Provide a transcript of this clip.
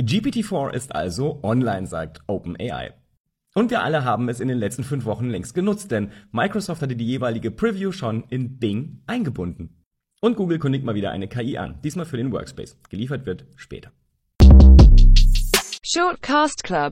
GPT-4 ist also online, sagt OpenAI. Und wir alle haben es in den letzten fünf Wochen längst genutzt, denn Microsoft hatte die jeweilige Preview schon in Bing eingebunden. Und Google kündigt mal wieder eine KI an, diesmal für den Workspace. Geliefert wird später. Shortcast Club